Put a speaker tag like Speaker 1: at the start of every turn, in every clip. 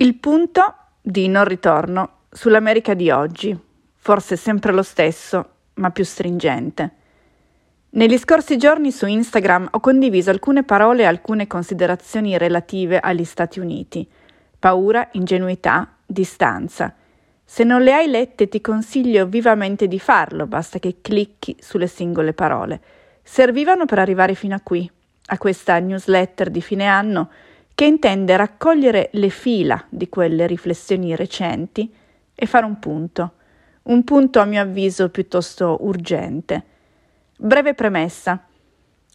Speaker 1: Il punto di non ritorno sull'America di oggi, forse sempre lo stesso, ma più stringente. Negli scorsi giorni su Instagram ho condiviso alcune parole e alcune considerazioni relative agli Stati Uniti. Paura, ingenuità, distanza. Se non le hai lette ti consiglio vivamente di farlo, basta che clicchi sulle singole parole. Servivano per arrivare fino a qui, a questa newsletter di fine anno che intende raccogliere le fila di quelle riflessioni recenti e fare un punto, un punto a mio avviso piuttosto urgente. Breve premessa.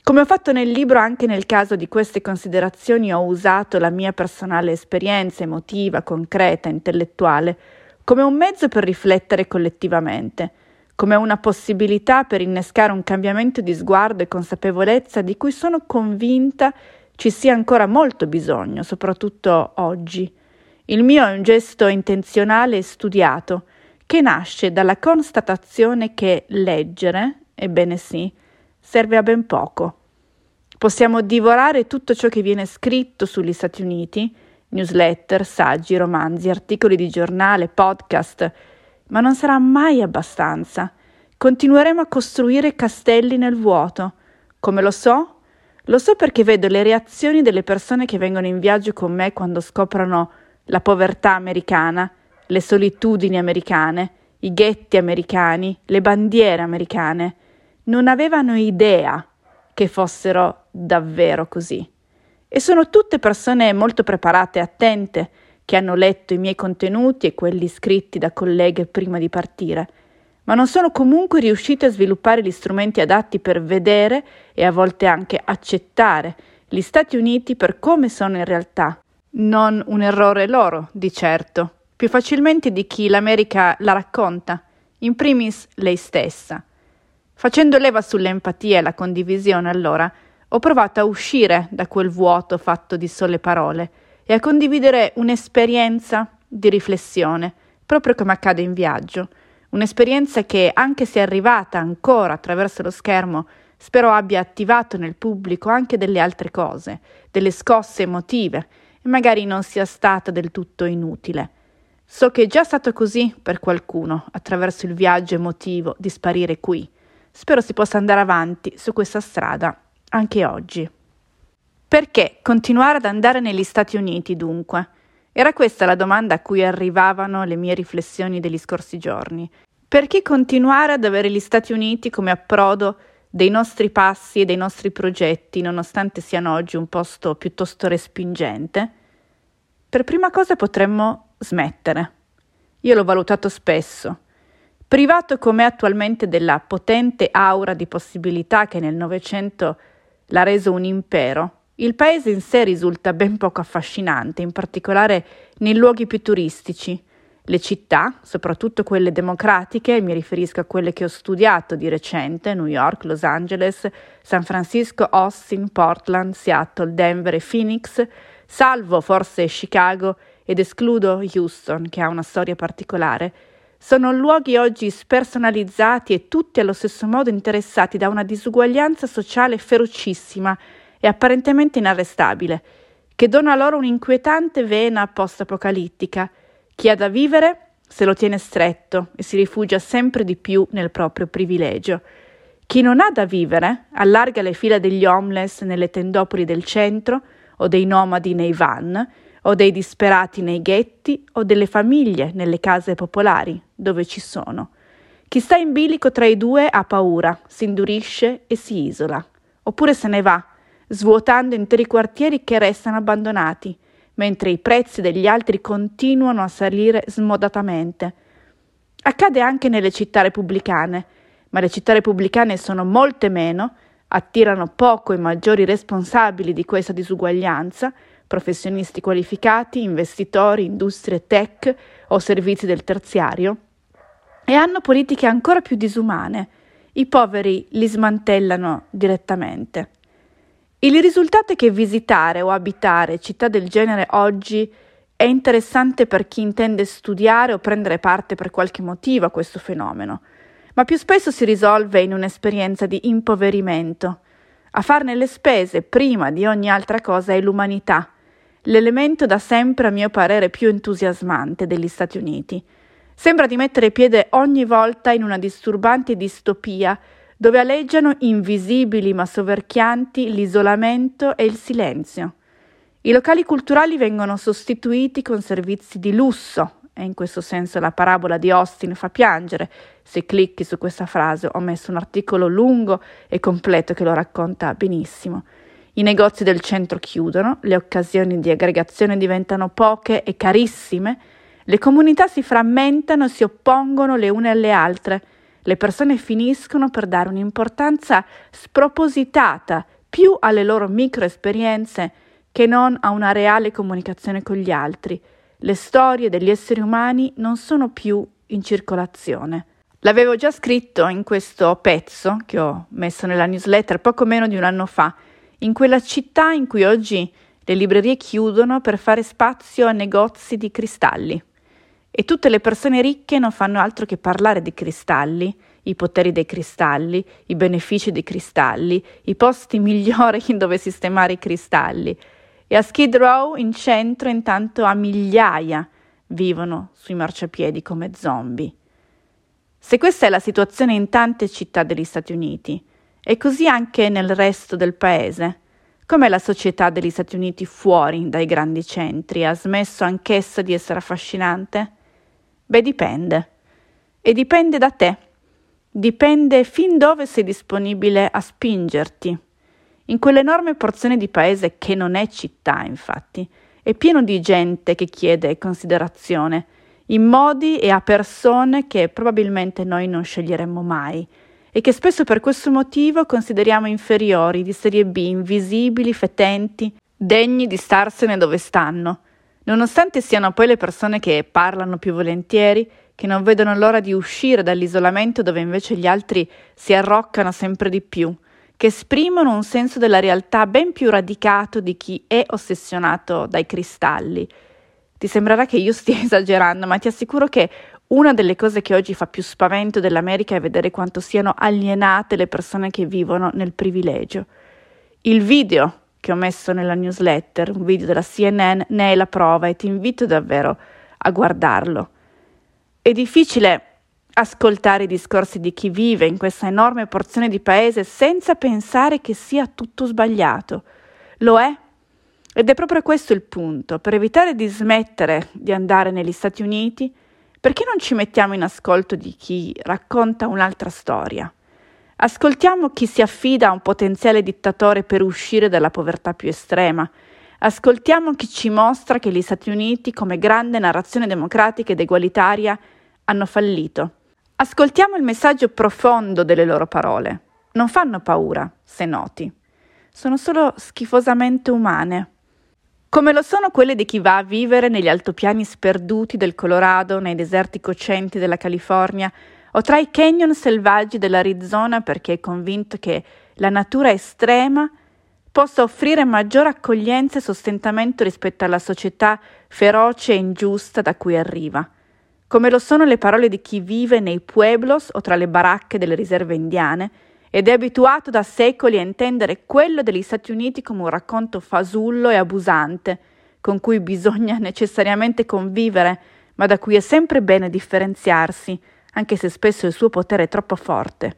Speaker 1: Come ho fatto nel libro, anche nel caso di queste considerazioni ho usato la mia personale esperienza emotiva, concreta, intellettuale, come un mezzo per riflettere collettivamente, come una possibilità per innescare un cambiamento di sguardo e consapevolezza di cui sono convinta ci sia ancora molto bisogno, soprattutto oggi. Il mio è un gesto intenzionale e studiato, che nasce dalla constatazione che leggere, ebbene sì, serve a ben poco. Possiamo divorare tutto ciò che viene scritto sugli Stati Uniti, newsletter, saggi, romanzi, articoli di giornale, podcast, ma non sarà mai abbastanza. Continueremo a costruire castelli nel vuoto. Come lo so? Lo so perché vedo le reazioni delle persone che vengono in viaggio con me quando scoprono la povertà americana, le solitudini americane, i ghetti americani, le bandiere americane. Non avevano idea che fossero davvero così. E sono tutte persone molto preparate e attente, che hanno letto i miei contenuti e quelli scritti da colleghe prima di partire ma non sono comunque riusciti a sviluppare gli strumenti adatti per vedere e a volte anche accettare gli Stati Uniti per come sono in realtà. Non un errore loro, di certo, più facilmente di chi l'America la racconta, in primis lei stessa. Facendo leva sull'empatia e la condivisione, allora, ho provato a uscire da quel vuoto fatto di sole parole e a condividere un'esperienza di riflessione, proprio come accade in viaggio Un'esperienza che, anche se arrivata ancora attraverso lo schermo, spero abbia attivato nel pubblico anche delle altre cose, delle scosse emotive, e magari non sia stata del tutto inutile. So che è già stato così per qualcuno, attraverso il viaggio emotivo di sparire qui. Spero si possa andare avanti su questa strada anche oggi. Perché continuare ad andare negli Stati Uniti, dunque? Era questa la domanda a cui arrivavano le mie riflessioni degli scorsi giorni. Perché continuare ad avere gli Stati Uniti come approdo dei nostri passi e dei nostri progetti, nonostante siano oggi un posto piuttosto respingente? Per prima cosa potremmo smettere. Io l'ho valutato spesso. Privato come attualmente della potente aura di possibilità che nel Novecento l'ha reso un impero, il paese in sé risulta ben poco affascinante, in particolare nei luoghi più turistici. Le città, soprattutto quelle democratiche, mi riferisco a quelle che ho studiato di recente, New York, Los Angeles, San Francisco, Austin, Portland, Seattle, Denver e Phoenix, salvo forse Chicago ed escludo Houston, che ha una storia particolare, sono luoghi oggi spersonalizzati e tutti allo stesso modo interessati da una disuguaglianza sociale ferocissima e apparentemente inarrestabile, che dona loro un'inquietante vena post-apocalittica. Chi ha da vivere se lo tiene stretto e si rifugia sempre di più nel proprio privilegio. Chi non ha da vivere allarga le fila degli homeless nelle tendopoli del centro, o dei nomadi nei van, o dei disperati nei ghetti, o delle famiglie nelle case popolari, dove ci sono. Chi sta in bilico tra i due ha paura, si indurisce e si isola, oppure se ne va, svuotando interi quartieri che restano abbandonati, mentre i prezzi degli altri continuano a salire smodatamente. Accade anche nelle città repubblicane, ma le città repubblicane sono molte meno, attirano poco i maggiori responsabili di questa disuguaglianza, professionisti qualificati, investitori, industrie tech o servizi del terziario, e hanno politiche ancora più disumane. I poveri li smantellano direttamente. Il risultato è che visitare o abitare città del genere oggi è interessante per chi intende studiare o prendere parte per qualche motivo a questo fenomeno, ma più spesso si risolve in un'esperienza di impoverimento. A farne le spese prima di ogni altra cosa è l'umanità, l'elemento da sempre a mio parere più entusiasmante degli Stati Uniti. Sembra di mettere piede ogni volta in una disturbante distopia dove aleggiano invisibili ma soverchianti l'isolamento e il silenzio. I locali culturali vengono sostituiti con servizi di lusso, e in questo senso la parabola di Austin fa piangere. Se clicchi su questa frase ho messo un articolo lungo e completo che lo racconta benissimo. I negozi del centro chiudono, le occasioni di aggregazione diventano poche e carissime, le comunità si frammentano e si oppongono le une alle altre, le persone finiscono per dare un'importanza spropositata più alle loro microesperienze che non a una reale comunicazione con gli altri. Le storie degli esseri umani non sono più in circolazione. L'avevo già scritto in questo pezzo che ho messo nella newsletter poco meno di un anno fa, in quella città in cui oggi le librerie chiudono per fare spazio a negozi di cristalli. E tutte le persone ricche non fanno altro che parlare di cristalli, i poteri dei cristalli, i benefici dei cristalli, i posti migliori dove sistemare i cristalli. E a Skid Row in centro intanto a migliaia vivono sui marciapiedi come zombie. Se questa è la situazione in tante città degli Stati Uniti, e così anche nel resto del paese. Com'è la società degli Stati Uniti fuori dai grandi centri? Ha smesso anch'essa di essere affascinante? Beh, dipende. E dipende da te. Dipende fin dove sei disponibile a spingerti. In quell'enorme porzione di paese che non è città, infatti, è pieno di gente che chiede considerazione, in modi e a persone che probabilmente noi non sceglieremmo mai e che spesso per questo motivo consideriamo inferiori, di serie B, invisibili, fetenti, degni di starsene dove stanno, nonostante siano poi le persone che parlano più volentieri, che non vedono l'ora di uscire dall'isolamento dove invece gli altri si arroccano sempre di più, che esprimono un senso della realtà ben più radicato di chi è ossessionato dai cristalli. Ti sembrerà che io stia esagerando, ma ti assicuro che una delle cose che oggi fa più spavento dell'America è vedere quanto siano alienate le persone che vivono nel privilegio. Il video che ho messo nella newsletter, un video della CNN, ne è la prova e ti invito davvero a guardarlo. È difficile ascoltare i discorsi di chi vive in questa enorme porzione di paese senza pensare che sia tutto sbagliato. Lo è. Ed è proprio questo il punto. Per evitare di smettere di andare negli Stati Uniti, perché non ci mettiamo in ascolto di chi racconta un'altra storia? Ascoltiamo chi si affida a un potenziale dittatore per uscire dalla povertà più estrema. Ascoltiamo chi ci mostra che gli Stati Uniti, come grande narrazione democratica ed egualitaria, hanno fallito. Ascoltiamo il messaggio profondo delle loro parole. Non fanno paura, se noti. Sono solo schifosamente umane come lo sono quelle di chi va a vivere negli altopiani sperduti del Colorado, nei deserti cocenti della California o tra i canyon selvaggi dell'Arizona perché è convinto che la natura estrema possa offrire maggiore accoglienza e sostentamento rispetto alla società feroce e ingiusta da cui arriva. Come lo sono le parole di chi vive nei pueblos o tra le baracche delle riserve indiane, ed è abituato da secoli a intendere quello degli Stati Uniti come un racconto fasullo e abusante, con cui bisogna necessariamente convivere, ma da cui è sempre bene differenziarsi, anche se spesso il suo potere è troppo forte.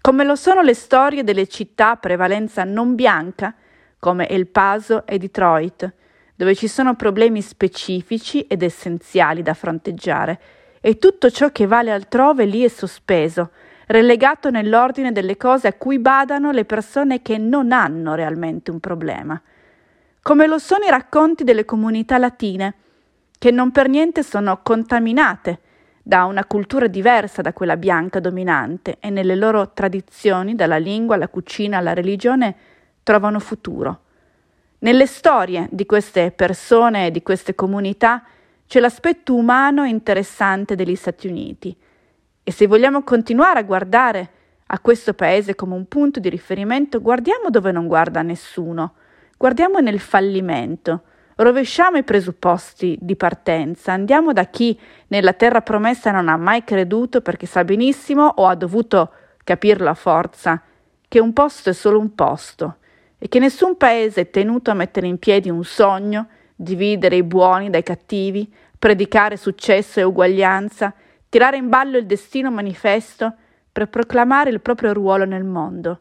Speaker 1: Come lo sono le storie delle città a prevalenza non bianca, come El Paso e Detroit, dove ci sono problemi specifici ed essenziali da fronteggiare, e tutto ciò che vale altrove lì è sospeso, relegato nell'ordine delle cose a cui badano le persone che non hanno realmente un problema, come lo sono i racconti delle comunità latine, che non per niente sono contaminate da una cultura diversa da quella bianca dominante e nelle loro tradizioni, dalla lingua alla cucina alla religione, trovano futuro. Nelle storie di queste persone e di queste comunità c'è l'aspetto umano interessante degli Stati Uniti, e se vogliamo continuare a guardare a questo paese come un punto di riferimento, guardiamo dove non guarda nessuno, guardiamo nel fallimento, rovesciamo i presupposti di partenza, andiamo da chi nella terra promessa non ha mai creduto perché sa benissimo o ha dovuto capirlo a forza che un posto è solo un posto e che nessun paese è tenuto a mettere in piedi un sogno dividere i buoni dai cattivi, predicare successo e uguaglianza, tirare in ballo il destino manifesto per proclamare il proprio ruolo nel mondo,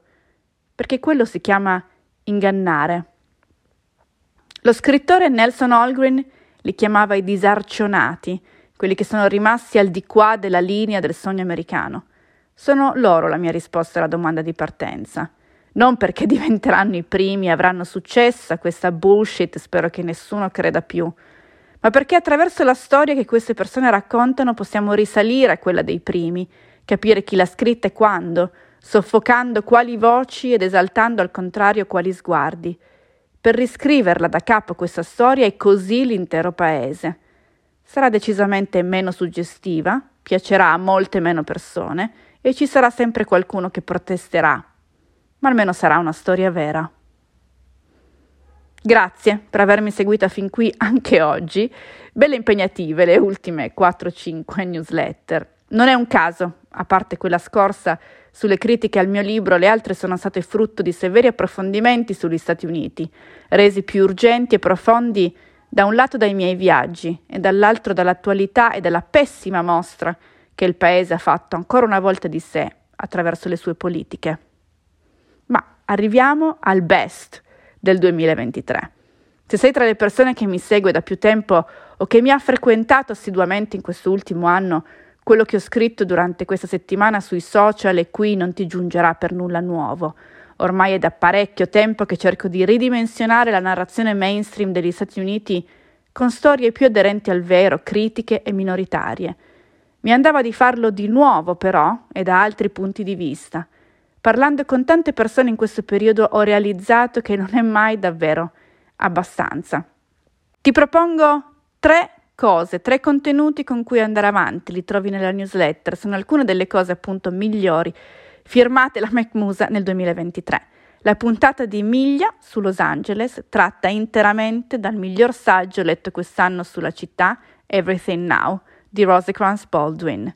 Speaker 1: perché quello si chiama ingannare. Lo scrittore Nelson Holgren li chiamava i disarcionati, quelli che sono rimasti al di qua della linea del sogno americano. Sono loro la mia risposta alla domanda di partenza. Non perché diventeranno i primi e avranno successo a questa bullshit, spero che nessuno creda più, ma perché attraverso la storia che queste persone raccontano possiamo risalire a quella dei primi, capire chi l'ha scritta e quando, soffocando quali voci ed esaltando al contrario quali sguardi, per riscriverla da capo questa storia e così l'intero paese. Sarà decisamente meno suggestiva, piacerà a molte meno persone e ci sarà sempre qualcuno che protesterà, ma almeno sarà una storia vera. Grazie per avermi seguita fin qui anche oggi. Belle impegnative le ultime 4-5 newsletter. Non è un caso, a parte quella scorsa sulle critiche al mio libro, le altre sono state frutto di severi approfondimenti sugli Stati Uniti, resi più urgenti e profondi da un lato dai miei viaggi e dall'altro dall'attualità e dalla pessima mostra che il Paese ha fatto ancora una volta di sé attraverso le sue politiche. Ma arriviamo al best del 2023. Se sei tra le persone che mi segue da più tempo o che mi ha frequentato assiduamente in questo ultimo anno, quello che ho scritto durante questa settimana sui social e qui non ti giungerà per nulla nuovo. Ormai è da parecchio tempo che cerco di ridimensionare la narrazione mainstream degli Stati Uniti con storie più aderenti al vero, critiche e minoritarie. Mi andava di farlo di nuovo, però, e da altri punti di vista. Parlando con tante persone in questo periodo ho realizzato che non è mai davvero abbastanza. Ti propongo tre cose, tre contenuti con cui andare avanti, li trovi nella newsletter, sono alcune delle cose appunto migliori firmate la McMusa nel 2023. La puntata di Miglia su Los Angeles tratta interamente dal miglior saggio letto quest'anno sulla città, Everything Now, di Rosecrans Baldwin.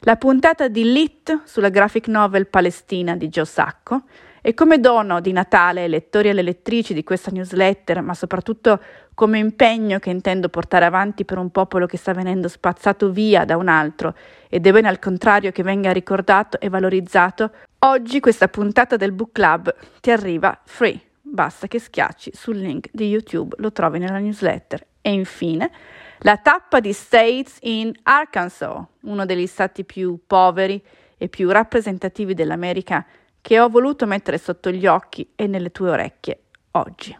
Speaker 1: La puntata di Lit sulla graphic novel palestina di Joe Sacco e come dono di Natale ai lettori e alle lettrici di questa newsletter, ma soprattutto come impegno che intendo portare avanti per un popolo che sta venendo spazzato via da un altro ed è bene al contrario che venga ricordato e valorizzato, oggi questa puntata del Book Club ti arriva free. Basta che schiacci sul link di YouTube, lo trovi nella newsletter. E infine, la tappa di States in Arkansas, uno degli stati più poveri e più rappresentativi dell'America che ho voluto mettere sotto gli occhi e nelle tue orecchie oggi.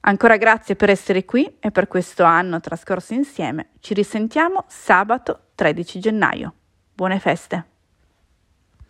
Speaker 1: Ancora grazie per essere qui e per questo anno trascorso insieme. Ci risentiamo sabato 13 gennaio. Buone feste!